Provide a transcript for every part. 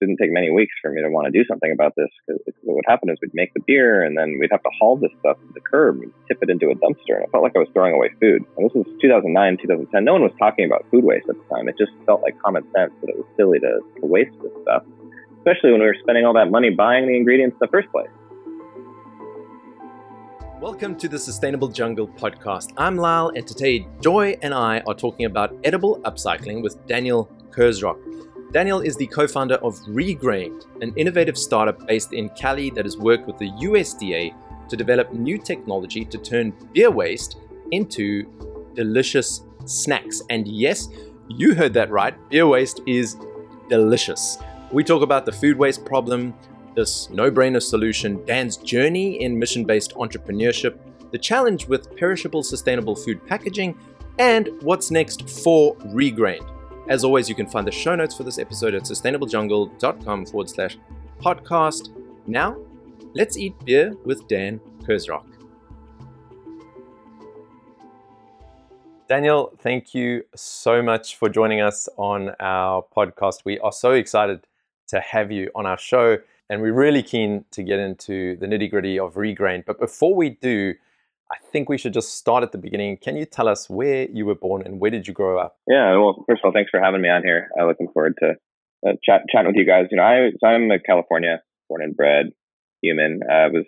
didn't take many weeks for me to want to do something about this because what would happen is we'd make the beer and then we'd have to haul this stuff to the curb and tip it into a dumpster. And it felt like I was throwing away food. And this was 2009, 2010. No one was talking about food waste at the time. It just felt like common sense that it was silly to, to waste this stuff, especially when we were spending all that money buying the ingredients in the first place. Welcome to the Sustainable Jungle podcast. I'm Lyle, and today Joy and I are talking about edible upcycling with Daniel Kurzrock. Daniel is the co founder of Regrained, an innovative startup based in Cali that has worked with the USDA to develop new technology to turn beer waste into delicious snacks. And yes, you heard that right, beer waste is delicious. We talk about the food waste problem, this no brainer solution, Dan's journey in mission based entrepreneurship, the challenge with perishable sustainable food packaging, and what's next for Regrained. As always, you can find the show notes for this episode at sustainablejungle.com forward slash podcast. Now, let's eat beer with Dan Kurzrock. Daniel, thank you so much for joining us on our podcast. We are so excited to have you on our show, and we're really keen to get into the nitty gritty of regrain. But before we do, I think we should just start at the beginning. Can you tell us where you were born and where did you grow up? Yeah, well, first of all, thanks for having me on here. I'm looking forward to uh, chat, chatting with you guys. You know, I, so I'm a California born and bred human. I was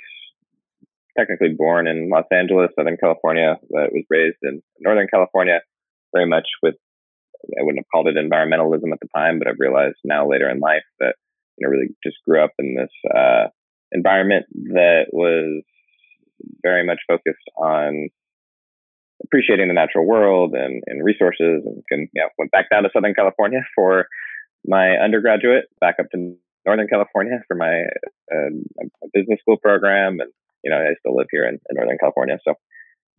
technically born in Los Angeles, Southern California, but was raised in Northern California, very much with, I wouldn't have called it environmentalism at the time, but I've realized now later in life that, you know, really just grew up in this uh, environment that was very much focused on appreciating the natural world and, and resources and, and you know, went back down to Southern California for my undergraduate, back up to Northern California for my, uh, my business school program. And, you know, I still live here in, in Northern California. So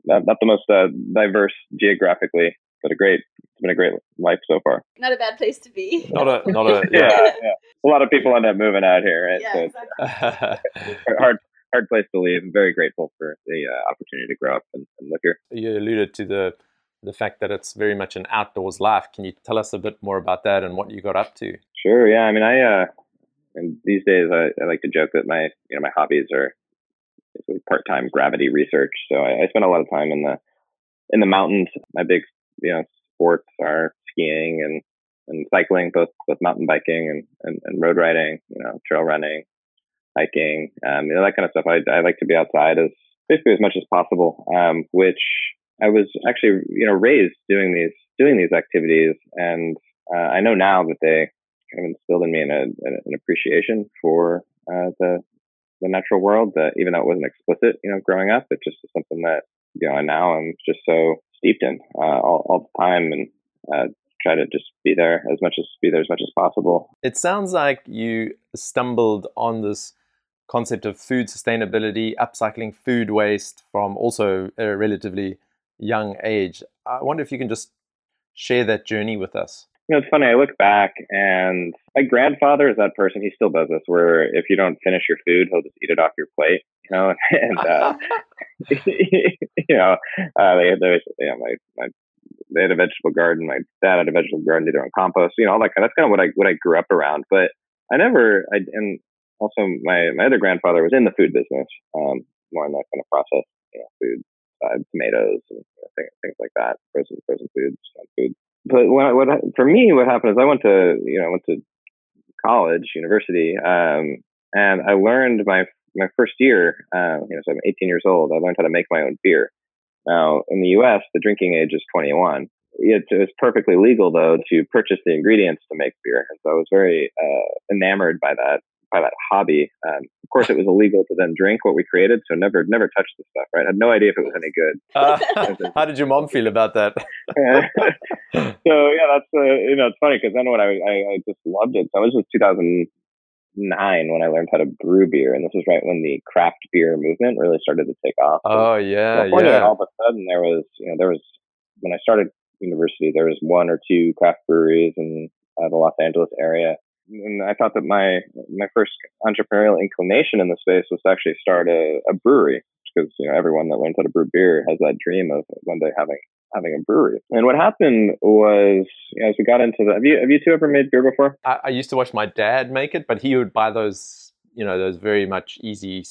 not, not the most uh, diverse geographically, but a great, it's been a great life so far. Not a bad place to be. Not a, not a, yeah. yeah, yeah. A lot of people end up moving out here, right? Yeah, so exactly. hard, hard place to leave. I'm very grateful for the uh, opportunity to grow up and, and, live here. You alluded to the the fact that it's very much an outdoors life. Can you tell us a bit more about that and what you got up to? Sure. Yeah. I mean, I uh, and these days I, I like to joke that my you know my hobbies are part time gravity research. So I, I spend a lot of time in the in the mountains. My big you know sports are skiing and and cycling, both both mountain biking and, and, and road riding, you know, trail running, hiking, um, you know, that kind of stuff. I, I like to be outside as basically as much as possible, um, which I was actually, you know, raised doing these, doing these activities. And, uh, I know now that they kind of instilled in me an, an appreciation for, uh, the, the natural world that even though it wasn't explicit, you know, growing up, it just is something that, you know, now I'm just so steeped in, uh, all, all the time. And, uh, try to just be there as much as be there as much as possible. It sounds like you stumbled on this concept of food sustainability, upcycling food waste from also a relatively young age. I wonder if you can just share that journey with us. You know, it's funny. I look back, and my grandfather is that person. He still does this, where if you don't finish your food, he'll just eat it off your plate. You know, and uh, you know, uh, they, they, my my they had a vegetable garden. My dad had a vegetable garden. Did their own compost. You know, all that kind. Of, that's kind of what I what I grew up around. But I never. I and also my my other grandfather was in the food business, um, more in that kind of process, you know, food tomatoes and you know, things, things like that, frozen frozen foods, food. But what, what for me, what happened is I went to you know I went to college, university, um, and I learned my my first year, uh, you know, so I'm 18 years old. I learned how to make my own beer. Now, in the U.S., the drinking age is 21. It's, it's perfectly legal, though, to purchase the ingredients to make beer, and so I was very uh, enamored by that by that hobby. Um, of course, it was illegal to then drink what we created, so never never touched the stuff. Right, I had no idea if it was any good. Uh, how did your mom feel about that? so yeah, that's uh, you know it's funny because then when I, I, I just loved it. So this was 2009 when I learned how to brew beer, and this was right when the craft beer movement really started to take off. Oh yeah, yeah. All of a sudden, there was you know there was when I started university, there was one or two craft breweries in uh, the Los Angeles area and I thought that my my first entrepreneurial inclination in the space was to actually start a, a brewery because you know everyone that learns how to brew beer has that dream of one day having having a brewery. And what happened was, you know, as we got into the, have you have you two ever made beer before? I, I used to watch my dad make it, but he would buy those, you know, those very much easy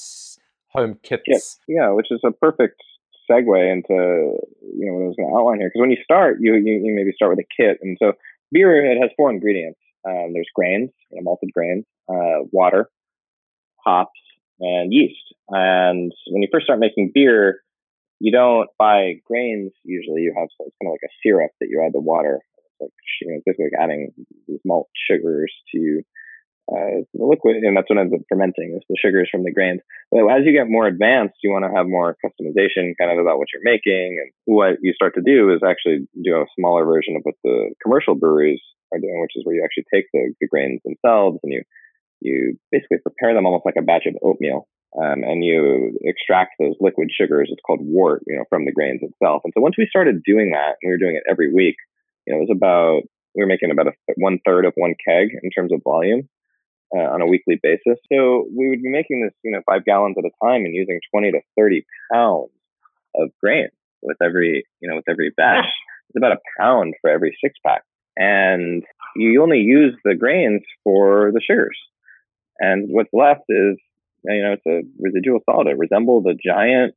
home kits. Yeah, yeah which is a perfect segue into you know what I was going to outline here. Because when you start, you, you, you maybe start with a kit, and so beer it has four ingredients. Um, there's grains, you know, malted grains, uh, water, hops, and yeast. And when you first start making beer, you don't buy grains usually. You have it's kind of like a syrup that you add to water. It's like you know, basically like adding these malt sugars to uh, the liquid, and that's what ends up fermenting is the sugars from the grains. But as you get more advanced, you want to have more customization, kind of about what you're making, and what you start to do is actually do a smaller version of what the commercial breweries are doing, which is where you actually take the, the grains themselves and you you basically prepare them almost like a batch of oatmeal. Um, and you extract those liquid sugars. It's called wort, you know, from the grains itself. And so once we started doing that, and we were doing it every week, you know, it was about we were making about a one third of one keg in terms of volume uh, on a weekly basis. So we would be making this, you know, five gallons at a time and using 20 to 30 pounds of grain with every, you know, with every batch. It's about a pound for every six pack. And you only use the grains for the sugars. And what's left is, you know, it's a residual solid. It resembles a giant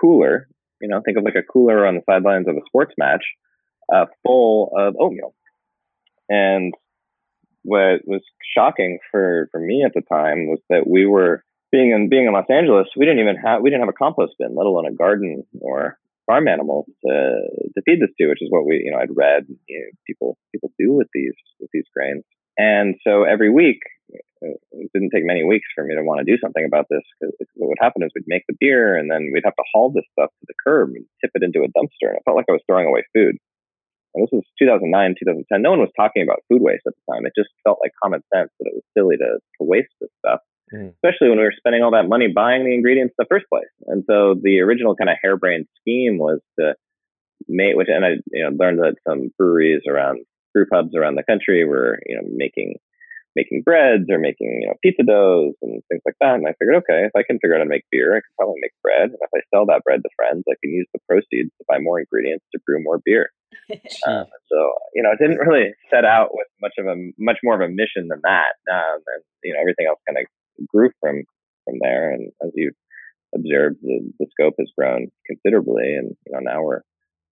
cooler. You know, think of like a cooler on the sidelines of a sports match, uh, full of oatmeal. And what was shocking for for me at the time was that we were being in being in Los Angeles, we didn't even have we didn't have a compost bin, let alone a garden or farm animals to to feed this to, which is what we you know I'd read you know, people people do with these with these grains. And so every week, uh, it didn't take many weeks for me to want to do something about this because what would happen is we'd make the beer and then we'd have to haul this stuff to the curb and tip it into a dumpster, and it felt like I was throwing away food and this was 2009, 2010. No one was talking about food waste at the time. It just felt like common sense that it was silly to, to waste this stuff, mm. especially when we were spending all that money buying the ingredients in the first place. And so the original kind of harebrained scheme was to make, which, and I you know, learned that some breweries around, brew pubs around the country were, you know, making making breads or making you know pizza doughs and things like that. And I figured, okay, if I can figure out how to make beer, I can probably make bread. And if I sell that bread to friends, I can use the proceeds to buy more ingredients to brew more beer. Um, so you know, it didn't really set out with much of a much more of a mission than that. Um, and you know, everything else kind of grew from from there. And as you observed, the, the scope has grown considerably, and you know, now we're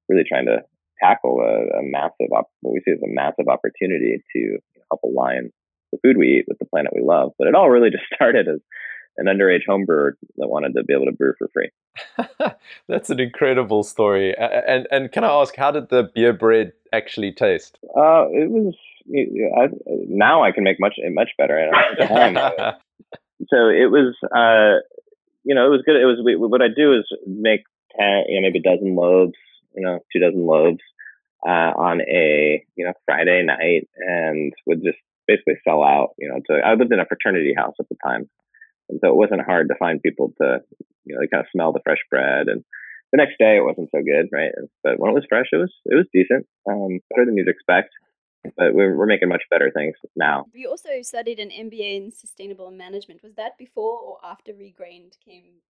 really trying to tackle a, a massive op- what we see as a massive opportunity to help align the food we eat with the planet we love. But it all really just started as an underage home brewer that wanted to be able to brew for free. That's an incredible story. And and can I ask, how did the beer bread actually taste? Uh, it was. I, now I can make much much better. Time, so it was. Uh, you know, it was good. It was what I do is make ten, you know, maybe a dozen loaves. You know, two dozen loaves uh, on a you know Friday night, and would just basically sell out. You know, to I lived in a fraternity house at the time, and so it wasn't hard to find people to you know they kind of smell the fresh bread. And the next day it wasn't so good, right? But when it was fresh, it was it was decent, um, better than you'd expect. But we're we're making much better things now. You also studied an MBA in sustainable management. Was that before or after Regrained came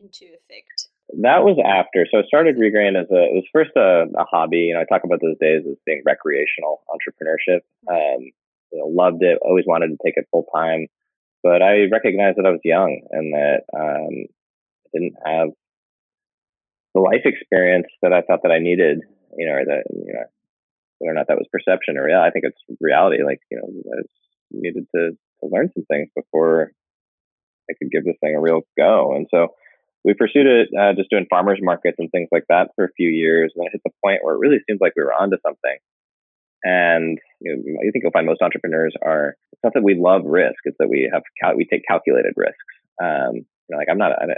into effect? That was after. So I started Regrained as a, it was first a, a, hobby. You know, I talk about those days as being recreational entrepreneurship. Um, you know, loved it, always wanted to take it full time. But I recognized that I was young and that um, I didn't have the life experience that I thought that I needed, you know, or that, you know, whether or not that was perception or real. I think it's reality. Like, you know, I needed to, to learn some things before I could give this thing a real go. And so we pursued it uh, just doing farmers markets and things like that for a few years. And it hit the point where it really seems like we were onto something. And you, know, I think you'll find most entrepreneurs are it's not that we love risk; it's that we have cal- we take calculated risks. Um, you know, like I'm not. I,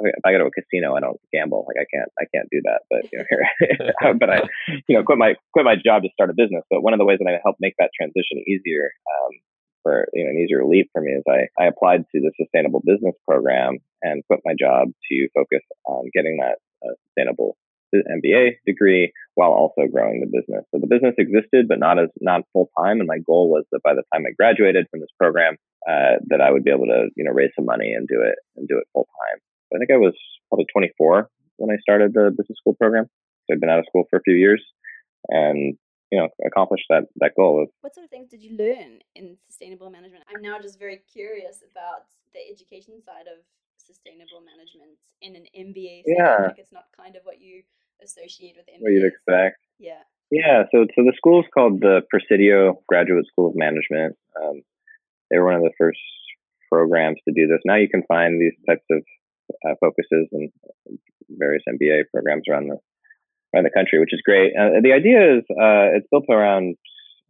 if I go to a casino, I don't gamble. Like I can't. I can't do that. But you know, here, but I, you know, quit my quit my job to start a business. But one of the ways that I help make that transition easier um, for you know an easier leap for me is I I applied to the sustainable business program and quit my job to focus on getting that uh, sustainable MBA degree while also growing the business. So the business existed, but not as not full time. And my goal was that by the time I graduated from this program, uh, that I would be able to you know raise some money and do it and do it full time. I think I was probably 24 when I started the business school program. So I'd been out of school for a few years, and you know, accomplished that that goal. Of, what sort of things did you learn in sustainable management? I'm now just very curious about the education side of sustainable management in an MBA. Yeah, like it's not kind of what you associate with MBA. What you'd expect. Yeah. Yeah. So, so the school is called the Presidio Graduate School of Management. Um, they were one of the first programs to do this. Now you can find these types of uh, focuses and various MBA programs around the around the country, which is great. Uh, the idea is uh, it's built around,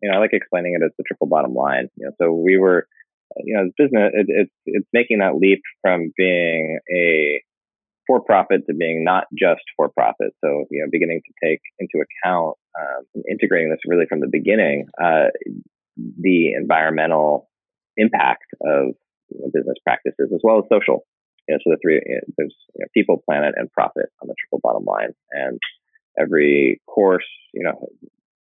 you know, I like explaining it as the triple bottom line. You know, so we were, you know, business it, it's it's making that leap from being a for profit to being not just for profit. So you know, beginning to take into account um, and integrating this really from the beginning, uh, the environmental impact of you know, business practices as well as social. You know, so the three there's you know, people, planet, and profit on the triple bottom line, and every course you know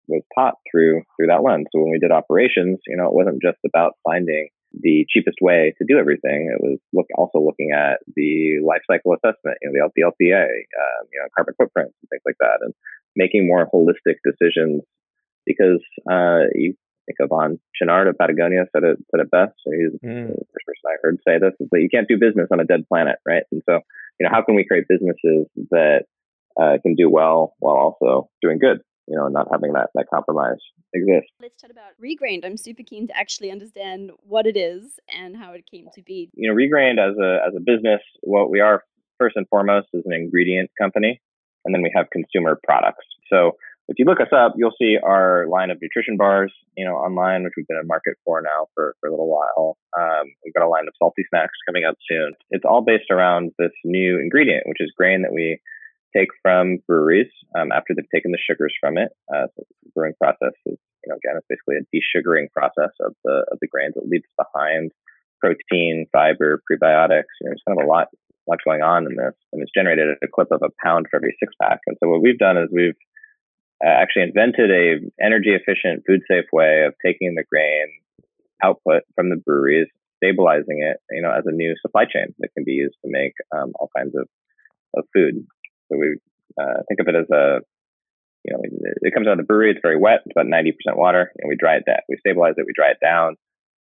was taught through through that lens. So when we did operations, you know, it wasn't just about finding the cheapest way to do everything. It was look also looking at the life cycle assessment, you know, the LPLPA, um, you know, carbon footprints and things like that, and making more holistic decisions. Because uh, you think Yvon Chouinard of Patagonia said it said it best. So he's mm. the first person I heard say this is that you can't do business on a dead planet, right? And so, you know, how can we create businesses that uh, can do well while also doing good? You know, not having that, that compromise exist. Let's chat about Regrained. I'm super keen to actually understand what it is and how it came to be. You know, Regrained as a as a business, what we are first and foremost is an ingredient company, and then we have consumer products. So if you look us up, you'll see our line of nutrition bars, you know, online, which we've been in market for now for, for a little while. Um, we've got a line of salty snacks coming up soon. It's all based around this new ingredient, which is grain that we take from breweries um, after they've taken the sugars from it. Uh, so the brewing process is, you know, again, it's basically a desugaring process of the of the grains. It leaves behind protein, fiber, prebiotics. You know, there's kind of a lot lot going on in this, and it's generated at a clip of a pound for every six pack. And so what we've done is we've uh, actually invented a energy efficient, food safe way of taking the grain output from the breweries, stabilizing it, you know, as a new supply chain that can be used to make um, all kinds of of food. So we uh, think of it as a, you know, it comes out of the brewery. It's very wet. It's about 90% water, and we dry it down. We stabilize it. We dry it down.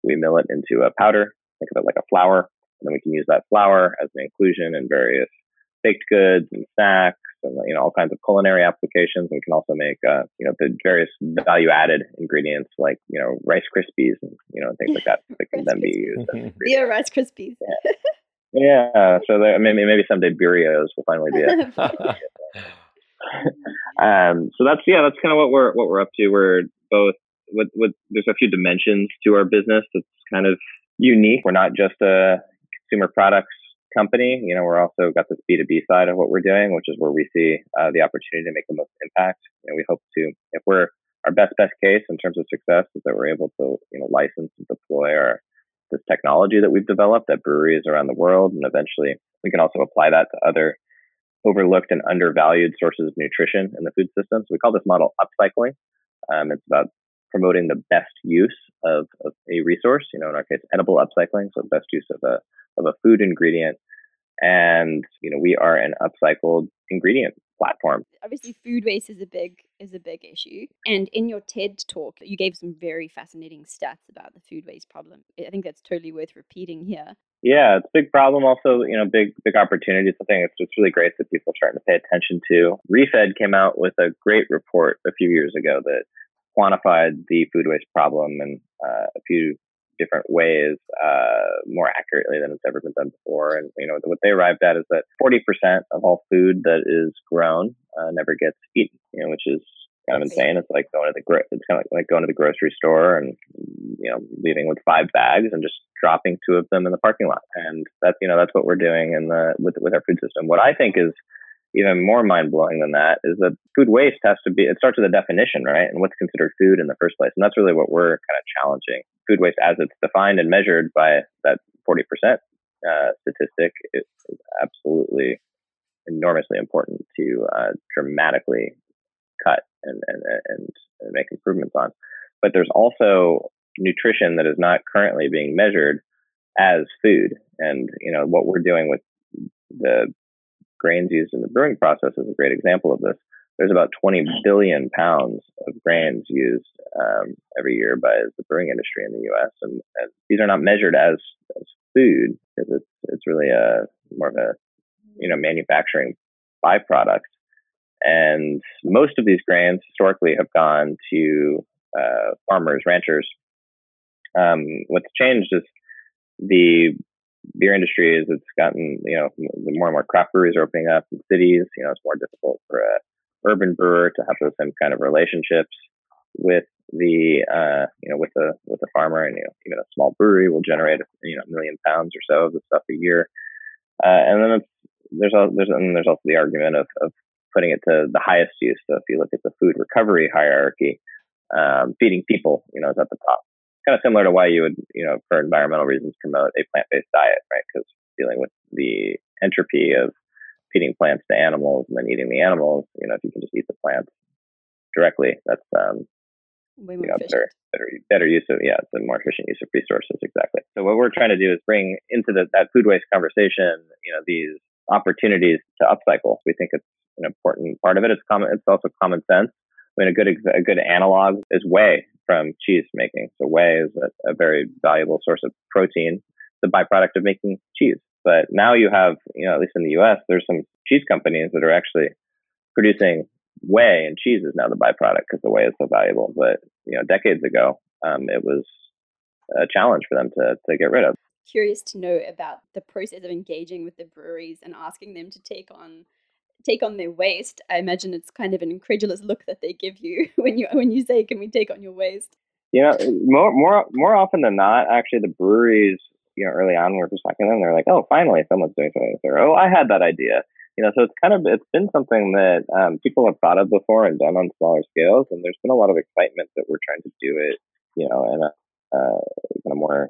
We mill it into a powder. Think of it like a flour, and then we can use that flour as an inclusion in various baked goods and snacks and you know all kinds of culinary applications. We can also make uh, you know the various value added ingredients like you know Rice Krispies and you know things like that that can then be used. yeah, Rice Krispies. Yeah. So there, maybe maybe someday Burritos will finally be it. um, so that's yeah, that's kind of what we're what we're up to. We're both with with there's a few dimensions to our business that's kind of unique. We're not just a consumer products company. You know, we're also got this B two B side of what we're doing, which is where we see uh, the opportunity to make the most impact. And we hope to if we're our best best case in terms of success is that we're able to you know license and deploy our this technology that we've developed at breweries around the world. And eventually we can also apply that to other overlooked and undervalued sources of nutrition in the food system. So we call this model upcycling. Um, it's about promoting the best use of, of a resource, you know, in our case, edible upcycling. So best use of a, of a food ingredient. And, you know, we are an upcycled ingredient platform. Obviously, food waste is a big is a big issue. And in your TED talk, you gave some very fascinating stats about the food waste problem. I think that's totally worth repeating here. Yeah, it's a big problem. Also, you know, big big opportunity. Something it's just really great that people are starting to pay attention to. Refed came out with a great report a few years ago that quantified the food waste problem and uh, a few different ways uh, more accurately than it's ever been done before. And you know what they arrived at is that 40% of all food that is grown uh, never gets eaten. You know, which is kind of insane. It's like going to the gro- it's kind of like going to the grocery store and you know leaving with five bags and just dropping two of them in the parking lot. And that's you know that's what we're doing in the with with our food system. What I think is even more mind blowing than that is that food waste has to be, it starts with a definition, right? And what's considered food in the first place. And that's really what we're kind of challenging. Food waste as it's defined and measured by that 40% uh, statistic is, absolutely enormously important to uh, dramatically cut and, and, and, and make improvements on. But there's also nutrition that is not currently being measured as food. And, you know, what we're doing with the grains used in the brewing process is a great example of this. there's about 20 billion pounds of grains used um, every year by the brewing industry in the U.S. And, and these are not measured as, as food because it's it's really a more of a you know manufacturing byproduct. And most of these grains historically have gone to uh, farmers, ranchers. Um, what's changed is the beer industry is it's gotten you know more and more craft breweries are opening up in cities. You know, it's more difficult for a urban brewer to have those same kind of relationships with the uh, you know with the with the farmer, and you know even a small brewery will generate you know a million pounds or so of the stuff a year. Uh, and then there's also, there's and there's also the argument of, of putting it to the highest use. So if you look at the food recovery hierarchy, um, feeding people, you know, is at the top. Kind of similar to why you would, you know, for environmental reasons, promote a plant-based diet, right? Because dealing with the entropy of feeding plants to animals and then eating the animals, you know, if you can just eat the plants directly, that's um, Way more you know, better, better, better use of yeah, it's a more efficient use of resources. Exactly. So what we're trying to do is bring into the, that food waste conversation, you know, these opportunities to upcycle. We think it's an important part of it. It's common. It's also common sense. I mean, a good a good analog is whey from cheese making. So whey is a, a very valuable source of protein, the byproduct of making cheese. But now you have, you know, at least in the U.S., there's some cheese companies that are actually producing whey and cheese is now the byproduct because the whey is so valuable. But you know, decades ago, um, it was a challenge for them to to get rid of. Curious to know about the process of engaging with the breweries and asking them to take on take on their waste. I imagine it's kind of an incredulous look that they give you when you when you say, "Can we take on your waste?" You know, more more more often than not, actually, the breweries, you know, early on, we're just talking to them. They're like, "Oh, finally, someone's doing something." Or, "Oh, I had that idea." You know, so it's kind of it's been something that um, people have thought of before and done on smaller scales, and there's been a lot of excitement that we're trying to do it, you know, in a uh, kind of more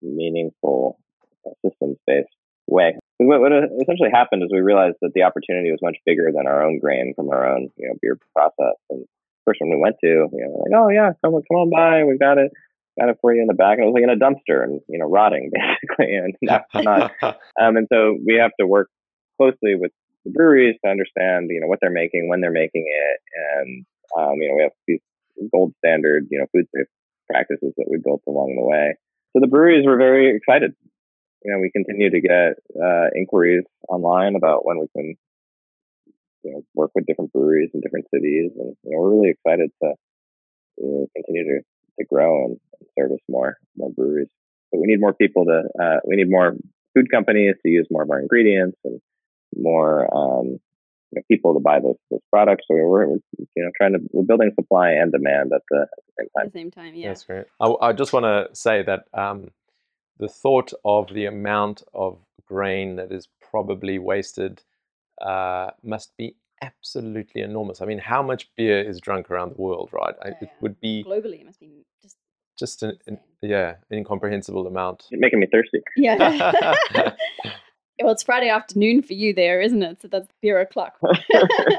meaningful uh, systems based way. What, what essentially happened is we realized that the opportunity was much bigger than our own grain from our own, you know, beer process. And first one we went to, you know, like, oh yeah, come on, come on by, we've got it, got it for you in the back, and it was like in a dumpster and you know, rotting basically, and that's not. um, and so we have to work closely with the breweries to understand, you know, what they're making, when they're making it, and um, you know, we have these gold standard, you know, food safe practices that we built along the way. So the breweries were very excited. You know, we continue to get uh, inquiries online about when we can, you know, work with different breweries in different cities, and you know, we're really excited to uh, continue to to grow and, and service more more breweries. But we need more people to, uh, we need more food companies to use more of our ingredients and more um, you know, people to buy those those products. So we're, we're, you know trying to we're building supply and demand at the, at the same time. At the same time, yeah. That's great. I, I just want to say that um, the thought of the amount of grain that is probably wasted uh, must be absolutely enormous. I mean, how much beer is drunk around the world, right? I, Yeah, it yeah. would be Globally, it must be just just an, an insane. yeah incomprehensible amount. You're making me thirsty. yeah. well, it's Friday afternoon for you there, isn't it? So that's beer o'clock.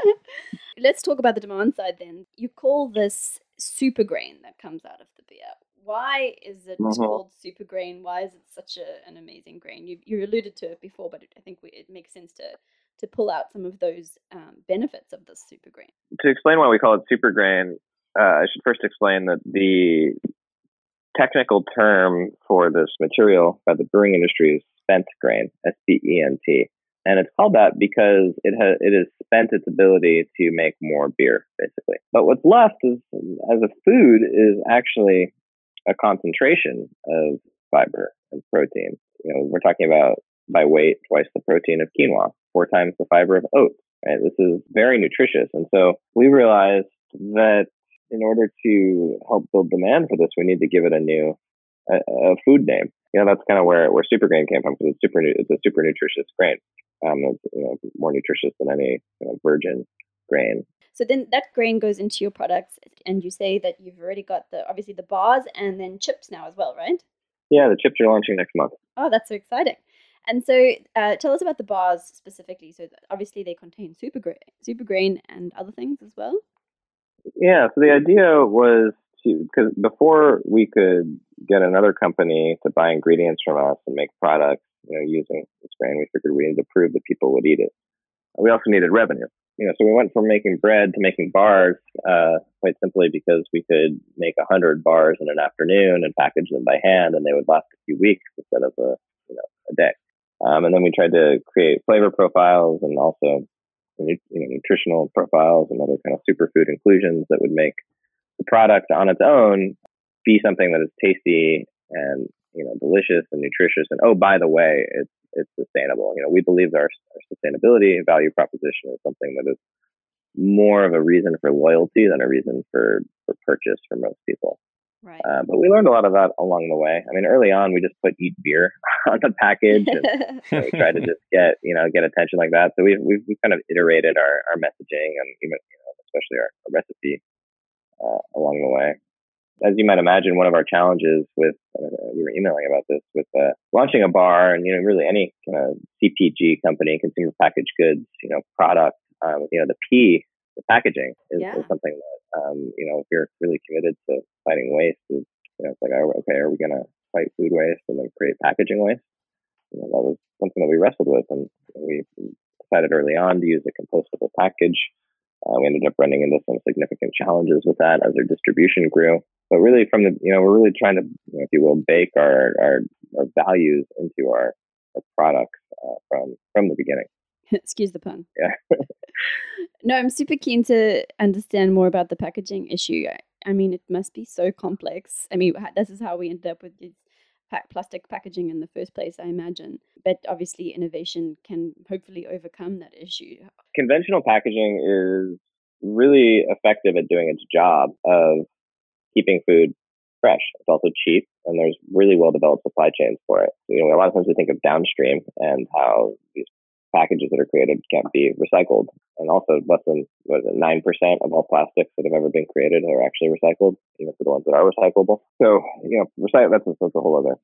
Let's talk about the demand side then. You call this super grain that comes out of the beer. Why is it Mhm. called super grain? Why is it such a, an amazing grain? You, you alluded to it before, but I think we, it makes sense to to pull out some of those um, benefits of this super grain. to explain why we call it super grain, uh, I should first explain that the technical term for this material by the brewing industry is spent grain, S P E N T, and it's called that because it has it has spent its ability to make more beer, basically. But what's left is, as a food, is actually a concentration of fiber and protein. You know, we're talking about by weight twice the protein of quinoa, four times the fiber of oats. Right? This is very nutritious, and so we realized that in order to help build demand for this, we need to give it a new a, a food name. You know, that's kind of where where super grain came from because it's super it's a super nutritious grain. Um, it's you know more nutritious than any virgin grain. So then that grain goes into your products, and you say that you've already got the obviously the bars and then chips now as well, right? Yeah, the chips are launching next month. Oh, that's so exciting! And so, uh, tell us about the bars specifically. So obviously they contain super grain, super grain, and other things as well. Yeah, so the idea was to because before we could get another company to buy ingredients from us and make products, you know, using this grain, we figured we needed to prove that people would eat it. We also needed revenue. You know, so we went from making bread to making bars, uh, quite simply because we could make a hundred bars in an afternoon and package them by hand, and they would last a few weeks instead of a you know a day. Um, and then we tried to create flavor profiles and also you know nutritional profiles and other kind of superfood inclusions that would make the product on its own be something that is tasty and you know delicious and nutritious. And oh, by the way, it's it's sustainable. You know, we believe our, our sustainability value proposition is something that is more of a reason for loyalty than a reason for, for purchase for most people. Right. Uh, but we learned a lot of that along the way. I mean, early on, we just put "eat beer" on the package, and you know, we tried to just get you know get attention like that. So we've we've, we've kind of iterated our, our messaging and even you know, especially our, our recipe uh, along the way as you might imagine, one of our challenges with uh, we were emailing about this with uh, launching a bar and you know really any kind of CPG company, consumer packaged goods, you know product, um, you know the P, the packaging is, yeah. is something that um, you know if you're really committed to fighting waste, is you know it's like oh, okay, are we going to fight food waste and then create packaging waste? You know that was something that we wrestled with, and we decided early on to use a compostable package. Uh, we ended up running into some significant challenges with that as our distribution grew. But really, from the you know, we're really trying to, you know, if you will, bake our our, our values into our, our products uh, from from the beginning. Excuse the pun. Yeah. no, I'm super keen to understand more about the packaging issue. I, I mean, it must be so complex. I mean, this is how we ended up with these plastic packaging in the first place, I imagine. But obviously, innovation can hopefully overcome that issue. Conventional packaging is really effective at doing its job of keeping food fresh. It's also cheap, and there's really well developed supply chains for it. You know, a lot of times we think of downstream and how these packages that are created can't be recycled, and also less than nine percent of all plastics that have ever been created are actually recycled, even for the ones that are recyclable. So, you know, recycle that's, that's a whole other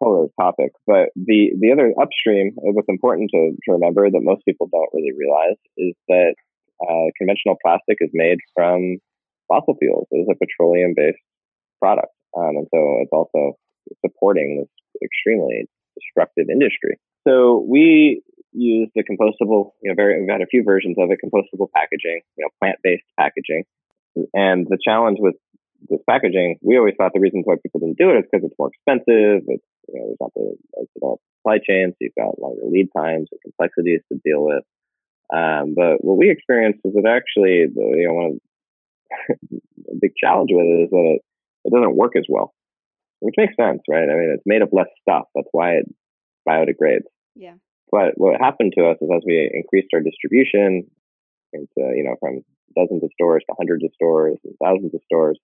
whole other topic. But the the other upstream, what's important to, to remember that most people don't really realize is that uh, conventional plastic is made from fossil fuels. It is a petroleum based product. Um, and so it's also supporting this extremely destructive industry. So we use the compostable, you know, very, we've had a few versions of it, compostable packaging, you know, plant based packaging. And the challenge with this packaging, we always thought the reason why people didn't do it is because it's more expensive. It's, you know, there's not the as developed supply chain, so you've got longer lead times and complexities to deal with. Um, but what we experienced is that actually, the, you know, one of big challenge with it is that it, it doesn't work as well, which makes sense, right? I mean, it's made of less stuff. That's why it biodegrades. Yeah. But what happened to us is as we increased our distribution into, you know, from dozens of stores to hundreds of stores and thousands of stores,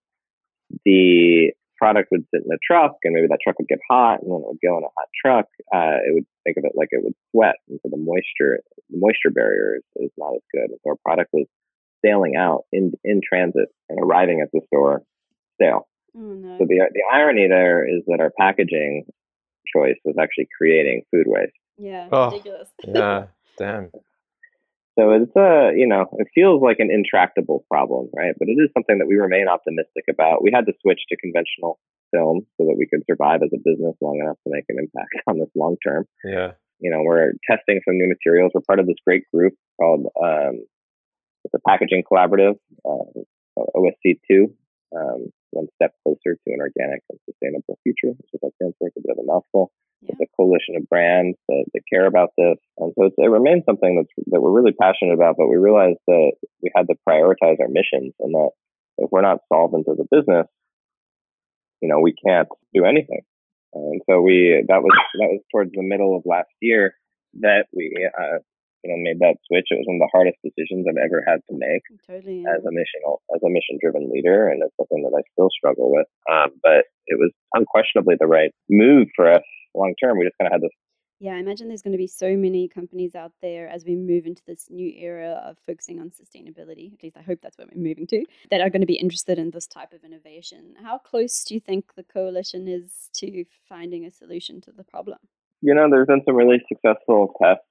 the product would sit in a truck and maybe that truck would get hot and then it would go in a hot truck. Uh, it would think of it like it would sweat. And so the moisture, the moisture barrier is, is not as good. And so our product was sailing out in in transit and arriving at the store stale. Oh, no. So the the irony there is that our packaging choice was actually creating food waste. Yeah, oh, ridiculous. yeah, damn. So it's a, you know, it feels like an intractable problem, right? But it is something that we remain optimistic about. We had to switch to conventional film so that we could survive as a business long enough to make an impact on this long term. Yeah. You know, we're testing some new materials. We're part of this great group called um, it's a packaging collaborative, uh, OSC2, um, one step closer to an organic and sustainable future. That's what that stands for. It's a bit of a mouthful. Yeah. It's a coalition of brands that, that care about this, and so it remains something that's that we're really passionate about. But we realized that we had to prioritize our missions, and that if we're not solvent as a business, you know, we can't do anything. And so we that was that was towards the middle of last year that we uh, you know made that switch. It was one of the hardest decisions I've ever had to make totally, yeah. as a mission as a mission driven leader, and it's something that I still struggle with. Um, but it was unquestionably the right move for us long term. We just kind of had this. Yeah, I imagine there's going to be so many companies out there as we move into this new era of focusing on sustainability. At least I hope that's what we're moving to, that are going to be interested in this type of innovation. How close do you think the coalition is to finding a solution to the problem? You know, there's been some really successful tests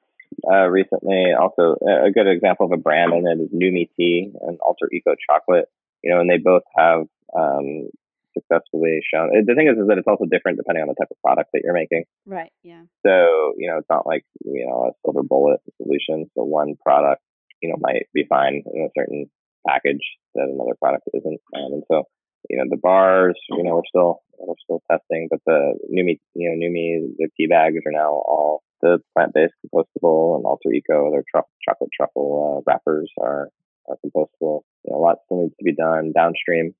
uh, recently. Also, a good example of a brand in it is Numi Tea and Alter Eco Chocolate. You know, and they both have um, successfully shown. The thing is, is that it's also different depending on the type of product that you're making. Right. Yeah. So you know, it's not like you know a silver bullet solution. So one product you know, might be fine in a certain package that another product isn't. Um, and so, you know, the bars, you know, we're still we're still testing, but the Numi, you know, Numi, the tea bags are now all the plant-based compostable and Alter Eco, their tru- chocolate truffle uh, wrappers are, are compostable. You know, a lot still needs to be done downstream,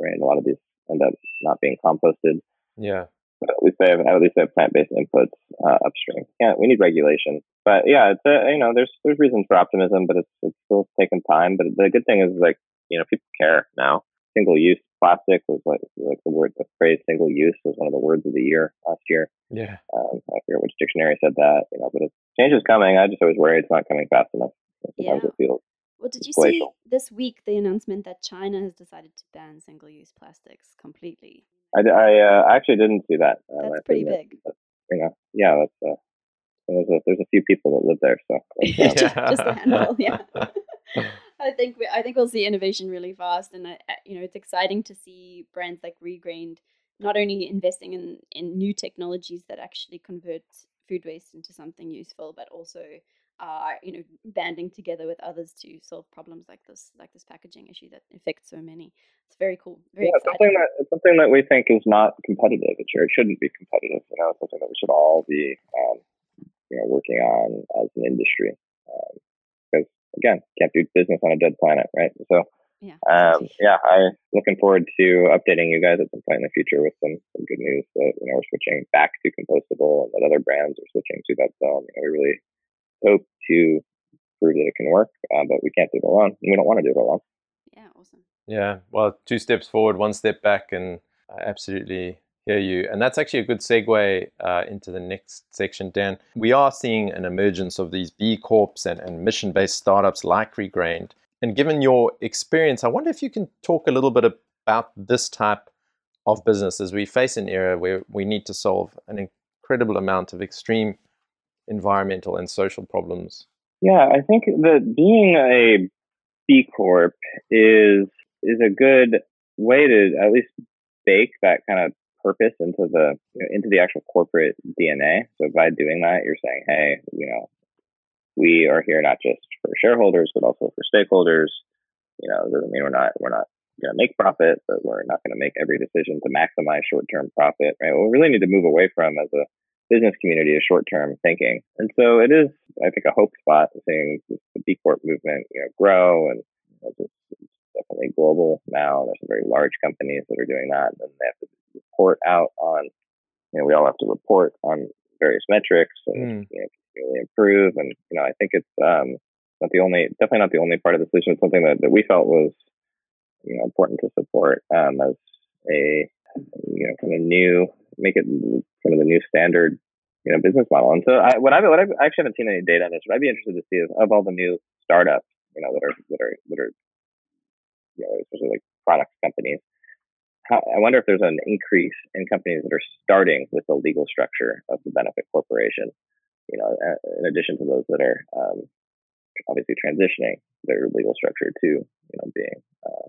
right? A lot of these end up not being composted. Yeah. But at least they have at least they have plant-based inputs uh, upstream. Yeah, we need regulation, but yeah, it's a, you know there's there's reasons for optimism, but it's it's still taking time. But the good thing is like you know people care now. Single-use plastic was like like the word the phrase single use was one of the words of the year last year. Yeah. Um, I forget which dictionary said that, you know, but it's, change is coming. I just always worry it's not coming fast enough. Sometimes Yeah. it feels Well, did you glacial. see this week the announcement that China has decided to ban single-use plastics completely? I, I uh, actually didn't see that. Um, That's have pretty big. but, you know, yeah, that's uh, there's a there's a few people that live there, so that's, um, Just a handful, yeah. I think we, I think we'll see innovation really fast, and I, I- you know it's exciting to see brands like Regrained not only investing in in new technologies that actually convert food waste into something useful, but also uh, you know banding together with others to solve problems like this like this packaging issue that affects so many. It's very cool, very yeah, it's something that something that we think is not competitive. It, sure, it shouldn't be competitive. You know, it's something that we should all be, um, you know, working on as an industry. Because again, can't do business on a dead planet, right? So, Yeah, um, yeah, I'm looking forward to updating you guys at some point in the future with some, some good news that you know we're switching back to compostable and that other brands are switching to that. So, you know, we really hope to prove that it can work, uh, but we can't do it alone. And we don't want to do it alone. yeah, awesome. Yeah, well, two steps forward, one step back, and I absolutely hear you. And that's actually a good segue uh, into the next section, Dan. We are seeing an emergence of these B Corps and, and mission based startups like Regrained. And given your experience, I wonder if you can talk a little bit about this type of business as we face an era where we need to solve an incredible amount of extreme environmental and social problems. Yeah, I think that being a B Corp is is a good way to at least bake that kind of purpose into the you know, into the actual corporate DNA. So by doing that, you're saying, hey, you know, we are here not just for shareholders but also for stakeholders. You know, doesn't mean we're not we're not going to make profit, but we're not going to make every decision to maximize short term profit. Right? What we really need to move away from as a business community is short term thinking, and so it is, I think, a hope spot seeing the B Corp movement you know grow and you know, just definitely global now. There's some very large companies that are doing that, and they have to report out on. You know, we all have to report on various metrics and Mm. you know continually improve. And you know, I think it's um, not the only, definitely not the only part of the solution. It's something that, that we felt was you know important to support um, as a you know kind of new, make it kind of the new standard you know business model. And so I, what I what I've, I actually haven't seen any data on this. but I'd be interested to see is of all the new startups you know that are that are that are you know especially like product companies. How, I wonder if there's an increase in companies that are starting with the legal structure of the benefit corporation. You know, in addition to those that are um, obviously transitioning their legal structure to you know being uh,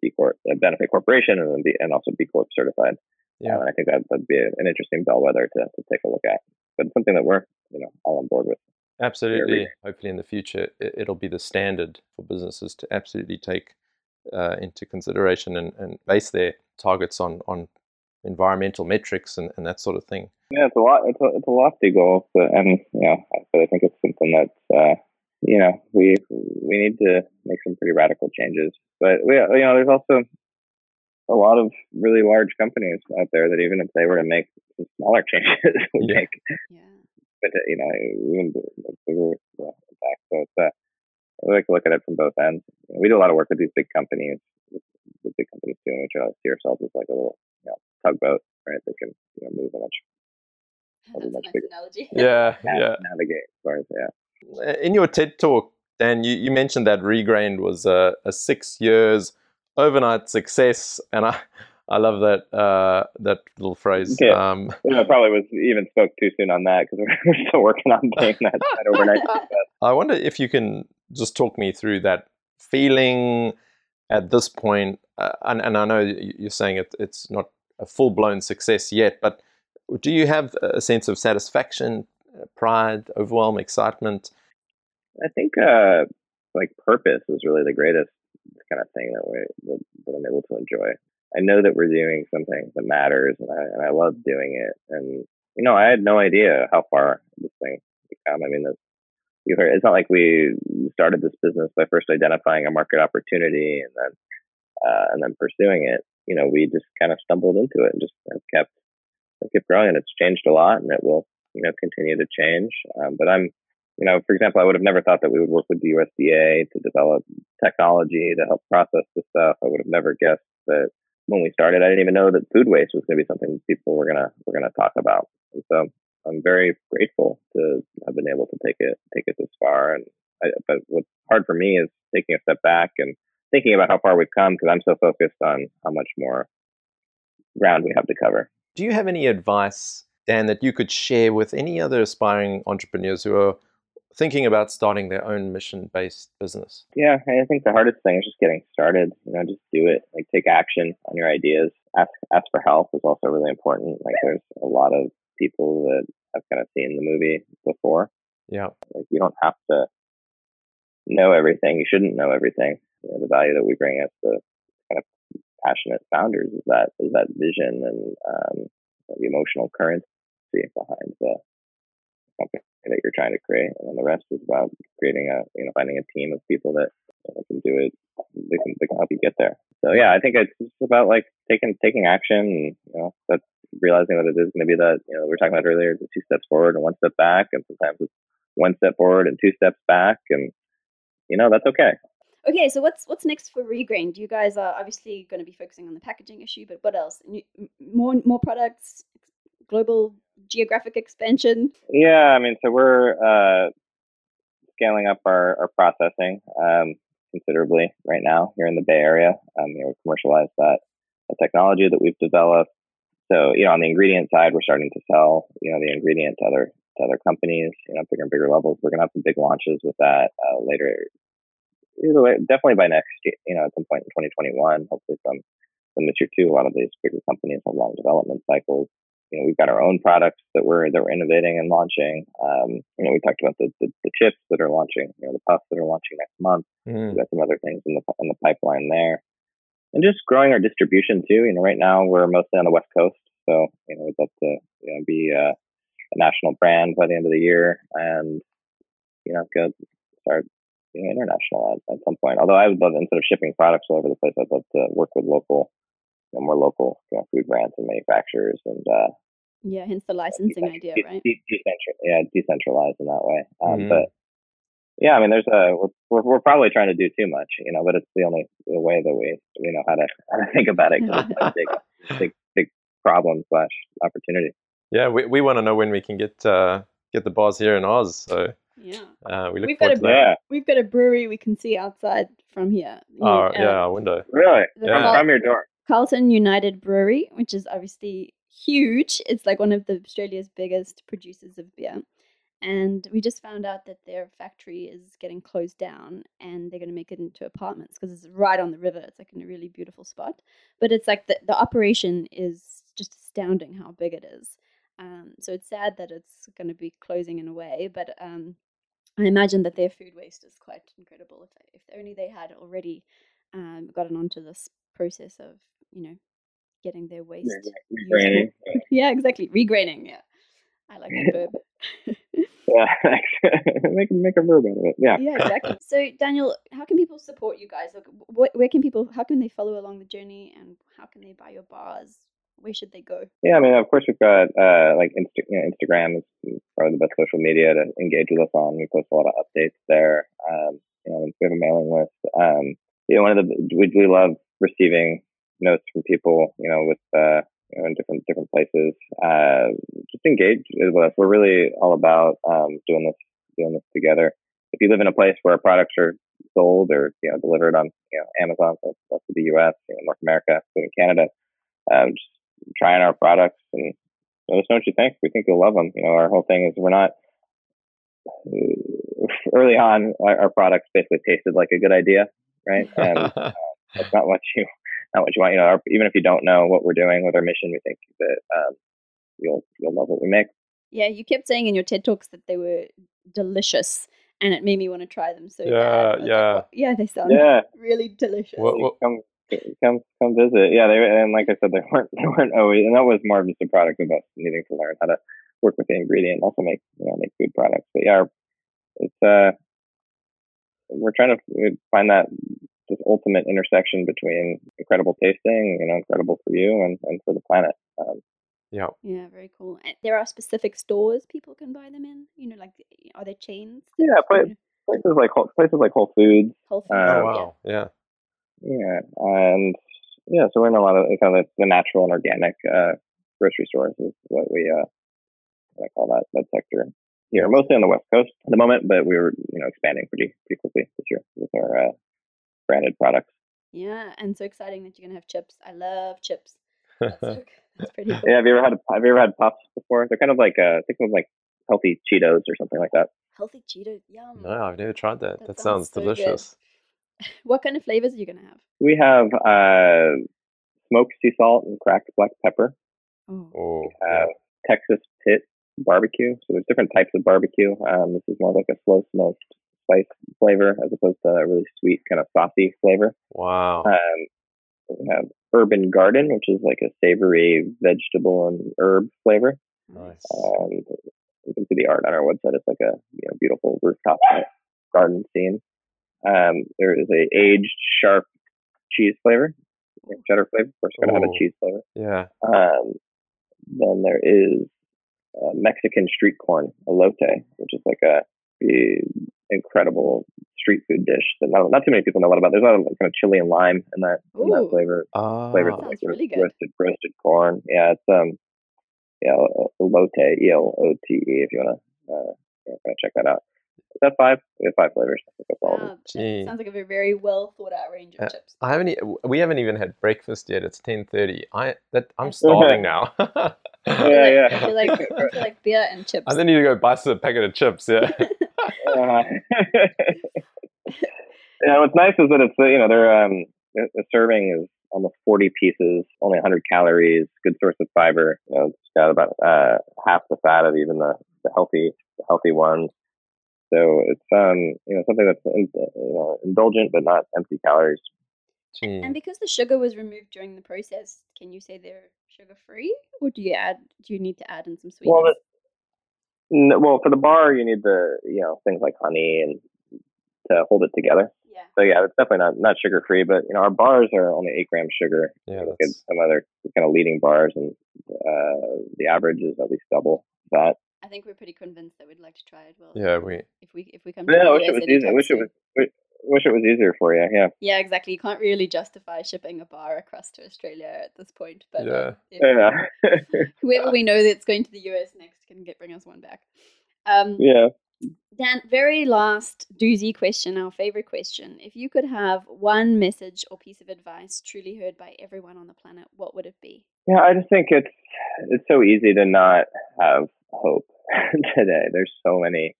B Corp, a benefit corporation, and then B, and also B Corp certified. Yeah. Uh, and I think that would be an interesting bellwether to, to take a look at. But it's something that we're you know all on board with. Absolutely. Hopefully, in the future, it'll be the standard for businesses to absolutely take uh, into consideration and, and base their targets on on environmental metrics and, and that sort of thing. Yeah, it's a lot. It's a, it's a lofty goal, but and you know, but I think it's something that uh, you know we we need to make some pretty radical changes. But we, you know, there's also a lot of really large companies out there that even if they were to make smaller changes, would Yeah. make Yeah. but you know even the bigger impact. So it's uh, I like to look at it from both ends. You know, we do a lot of work with these big companies, with the big companies too, and we try to see ourselves as like a little you know tugboat, right? That can you know move a much That'd a much nice bigger. analogy. Yeah, nav- yeah. navigate as far as yeah. Uh, In your TED talk, Dan, you, you mentioned that Regrained was a, a six years overnight success, and I I love that uh, that little phrase. Yeah. Um, You know, probably was even spoke too soon on that because we're, still working on getting that, that overnight. I wonder if you can just talk me through that feeling at this point. Uh, and, and I know you're saying it, it's not a full blown success yet, but do you have a sense of satisfaction, uh, pride, overwhelm, excitement? I think uh, like purpose is really the greatest kind of thing that we that, that I'm able to enjoy. I know that we're doing something that matters, and I and I love doing it. And you know, I had no idea how far this thing become. I mean, you heard, it's not like we started this business by first identifying a market opportunity and then uh, and then pursuing it. You know, we just kind of stumbled into it and just kept kept growing. And it's changed a lot, and it will you know continue to change. Um, but I'm you know, for example, I would have never thought that we would work with the USDA to develop technology to help process this stuff. I would have never guessed that when we started, I didn't even know that food waste was going to be something people were gonna were gonna talk about. And so I'm very grateful to have been able to take it take it this far. And I, but what's hard for me is taking a step back and thinking about how far we've come because I'm so focused on how much more ground we have to cover. Do you have any advice, Dan, that you could share with any other aspiring entrepreneurs who are thinking about starting their own mission based business? Yeah, I think the hardest thing is just getting started. You know, just do it. Like take action on your ideas. Ask ask for help is also really important. Like there's a lot of people that have kind of seen the movie before. Yeah. Like you don't have to know everything. You shouldn't know everything. You know, the value that we bring as the kind of passionate founders is that is that vision and um, the emotional currency behind the company that you're trying to create, and then the rest is about creating a you know finding a team of people that you know, can do it. They can they can help you get there. So yeah, I think it's just about like taking taking action. And, you know, that's realizing that it is going to be that you know we were talking about earlier, the two steps forward and one step back, and sometimes it's one step forward and two steps back, and you know that's okay. Okay, so what's what's next for Regrained? You guys are obviously going to be focusing on the packaging issue, but what else? More more products, global geographic expansion? Yeah, I mean, so we're uh, scaling up our, our processing um, considerably right now here in the Bay Area. Um, you know, we commercialize that, technology that we've developed. So, you know, on the ingredient side, we're starting to sell, you know, the ingredient to other to other companies, you know, bigger and bigger levels. We're gonna have some big launches with that uh, later. Way, definitely by next, you know, at some point in 2021, hopefully from the Mature 2, a lot of these bigger companies have long development cycles you know, we've got our own products that we're that we're innovating and launching. Um, you know, we talked about the, the, the chips that are launching, you know, the puffs that are launching next month. Mm. We've got some other things in the in the pipeline there, and just growing our distribution too. You know, right now we're mostly on the West Coast, so you know, we'd love to you know be uh, a national brand by the end of the year, and you know, go start you know international at, at some point. Although I would love instead of shipping products all over the place, I'd love to work with local you know, more local you know, food brands and manufacturers and uh, yeah, hence the licensing de- idea, right? De- decentral, yeah, decentralized in that way. Um, mm-hmm. But yeah, I mean, there's a we're, we're probably trying to do too much, you know, but it's the only the way that we we know how to how to think about it. Cause it's a big big big problem slash opportunity. Yeah, we we want to know when we can get uh, get the bars here in Oz. So yeah, uh, we look we've forward got a, to that. We've got a brewery we can see outside from here. Oh yeah, our window. Really? Yeah. From your door. Carlton United Brewery, which is obviously huge. It's like one of the Australia's biggest producers of beer. And we just found out that their factory is getting closed down and they're going to make it into apartments because it's right on the river. It's like in a really beautiful spot. But it's like the, the operation is just astounding how big it is. Um, so it's sad that it's going to be closing in a way, but um, I imagine that their food waste is quite incredible. If, if only they had already um, gotten onto this process of you know getting their waste. Regraining. yeah, exactly. Regraining. Yeah, I like that verb. yeah, make make a verb out of it. Yeah. Yeah, exactly. So, Daniel, how can people support you guys? Like, wh- where can people? How can they follow along the journey, and how can they buy your bars? Where should they go? Yeah, I mean, of course, we've got uh, like Insta- you know, Instagram is probably the best social media to engage with us on. We post a lot of updates there. Um, you know, we have a mailing list. Um, you know, one of the we, we love receiving notes from people, you know, with uh, you know, in different different places. Uh, just engage with us. We're really all about um, doing this doing this together. If you live in a place where products are sold or you know delivered on you know Amazon, so that's the U.S., you know, North America, including Canada, um, just trying our products and let us know what you think. We think you'll love them. You know, our whole thing is we're not early on. Our, our products basically tasted like a good idea, right? And uh, that's not what you not what you want. You know, our, even if you don't know what we're doing with our mission, we think that um, you'll you'll love what we make. Yeah, you kept saying in your TED talks that they were delicious, and it made me want to try them. So Yeah, bad. I like, yeah. Yeah, they sound Yeah, really delicious. What- what- come come come visit. Yeah, they and like I said, they weren't they weren't always, and that was more of just a product of us needing to learn how to work with the ingredient, and also make you know make good products. But yeah, it's uh, we're trying to find that this ultimate intersection between incredible tasting, you know, incredible for you and and for the planet. Um, Yeah. Yeah, very cool. And there are specific stores people can buy them in. You know, like are there chains? Yeah, that, pla- you know, places like Whole- places like Whole Foods, Whole Foods. Oh Uh, yeah. wow. Yeah. yeah, and yeah, so we're in a lot of kind of the natural and organic uh, grocery stores is what we uh, what I call that that sector here, mostly on the west coast at the moment, but we were you know expanding pretty pretty quickly this year with our uh, branded products. Yeah, and so exciting that you're gonna have chips. I love chips. That's, that's pretty cool. Yeah, have you ever had have you ever had puffs before? They're kind of like uh, think of them like healthy Cheetos or something like that. Healthy Cheetos, yum. no, I've never tried that. That That, sounds sounds, so good. delicious. What kind of flavors are you gonna have? We have uh, smoked sea salt and cracked black pepper. Oh, Oh, uh, Texas pit barbecue. So there's different types of barbecue. Um, this is more like a slow smoked spice flavor as opposed to a really sweet kind of saucy flavor. wow. Um, we have urban garden, which is like a savory vegetable and herb flavor. Nice. And you can see the art on our website. It's like a you know beautiful rooftop garden scene. Um, there is a aged sharp cheese flavor, cheddar flavor. Of course, we're going to have a cheese flavor. Yeah. Um, then there is uh, Mexican street corn, elote, which is like a, a incredible street food dish that not, not too many people know a lot about. There's a lot of kind of chili and lime in that in that flavor. Ah. Flavors Sounds like really good. roasted roasted corn. Yeah, it's um yeah elote e l o t e if you wanna uh yeah, kind of check that out. Is that five? We have five flavors. I think that's all. of them. Wow, sounds like a very, very well thought out range of Uh, chips. I haven't. e- We haven't even had breakfast yet. It's ten thirty. I that I'm starving now. I feel Yeah, like, I feel like I feel like beer and chips. I then need to go buy some packet of chips. Yeah. Uh, yeah, what's nice is that it's uh, you know they're um the the serving is almost 40 pieces, only 100 calories, good source of fiber. You know, it's got about uh, half the fat of even the, the healthy the healthy ones. So it's um you know something that's in, you know indulgent but not empty calories. And because the sugar was removed during the process, can you say they're sugar free, or do you add? Do you need to add in some sweetness? Well, the, well, for the bar, you need the you know things like honey and to hold it together. yeah. So yeah, it's definitely not not sugar free, but you know our bars are only eight grams sugar. Yeah, look at some other kind of leading bars, and uh, the average is at least double that. I think we're pretty convinced that we'd like to try it. Well, Yeah, we. if we if we come to Yeah, I wish it was easy. I wish it was. Wi- Wish it was easier for you. Yeah. Yeah, exactly. You can't really justify shipping a bar across to Australia at this point. But Yeah. um, if Yeah. whoever we know that's going to the US next can get bring us one back. Um, yeah. Dan, very last doozy question, our favorite question. If you could have one message or piece of advice truly heard by everyone on the planet, what would it be? Yeah. I just think it's it's so easy to not have hope today. There's so many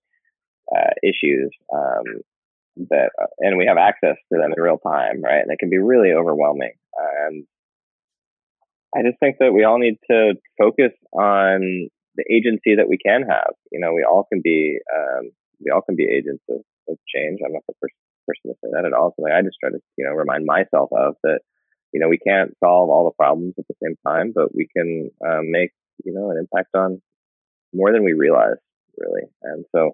uh, issues um, that, uh, and we have access to them in real time, right? And it can be really overwhelming. And I just think that we all need to focus on the agency that we can have. You know, we all can be um, we all can be agents of, of change. I'm not the first person to say that at all. Something I just try to you know remind myself of that. You know, we can't solve all the problems at the same time, but we can um, make you know an impact on more than we realize, really. And so,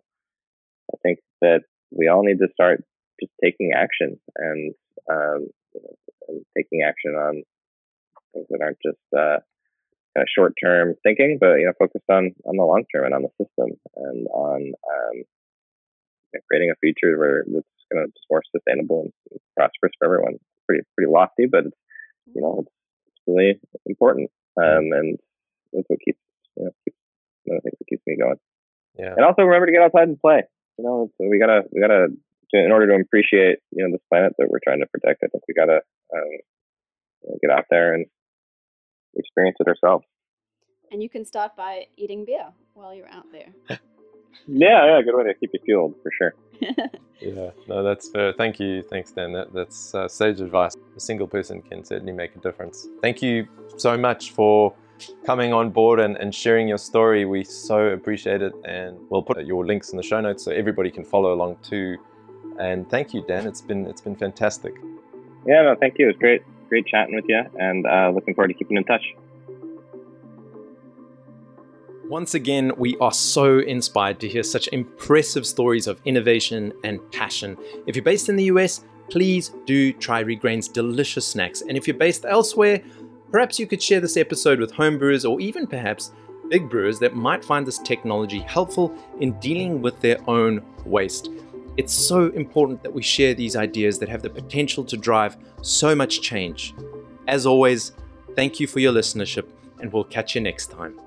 I think that we all need to start just taking action and um, you know, and taking action on things that aren't just uh, kind of short term thinking, but you know, focused on on the long term and on the system and on um, you know, creating a future where it's going to just more sustainable and prosperous for everyone. It's pretty pretty lofty, but it's you know it's, it's really important, um, and that's what keeps you know keeps, one of the things that keeps me going. Yeah. And also remember to get outside and play. You know, so we gotta we gotta to, in order to appreciate you know this planet that we're trying to protect. I think we gotta um, you know, get out there and experience it ourselves. And you can start by eating beer while you're out there. Yeah, yeah, good way to keep you fueled for sure. Yeah, no, that's fair. Thank you. Thanks, Dan. That, that's uh, sage advice. A single person can certainly make a difference. Thank you so much for coming on board and, and sharing your story. We so appreciate it. And we'll put your links in the show notes so everybody can follow along too. And thank you, Dan. It's been it's been fantastic. Yeah, no, thank you. It was great, great chatting with you, and uh, looking forward to keeping in touch. Once again, we are so inspired to hear such impressive stories of innovation and passion. If you're based in the US, please do try Regrain's delicious snacks. And if you're based elsewhere, perhaps you could share this episode with homebrewers or even perhaps big brewers that might find this technology helpful in dealing with their own waste. It's so important that we share these ideas that have the potential to drive so much change. As always, thank you for your listenership, and we'll catch you next time.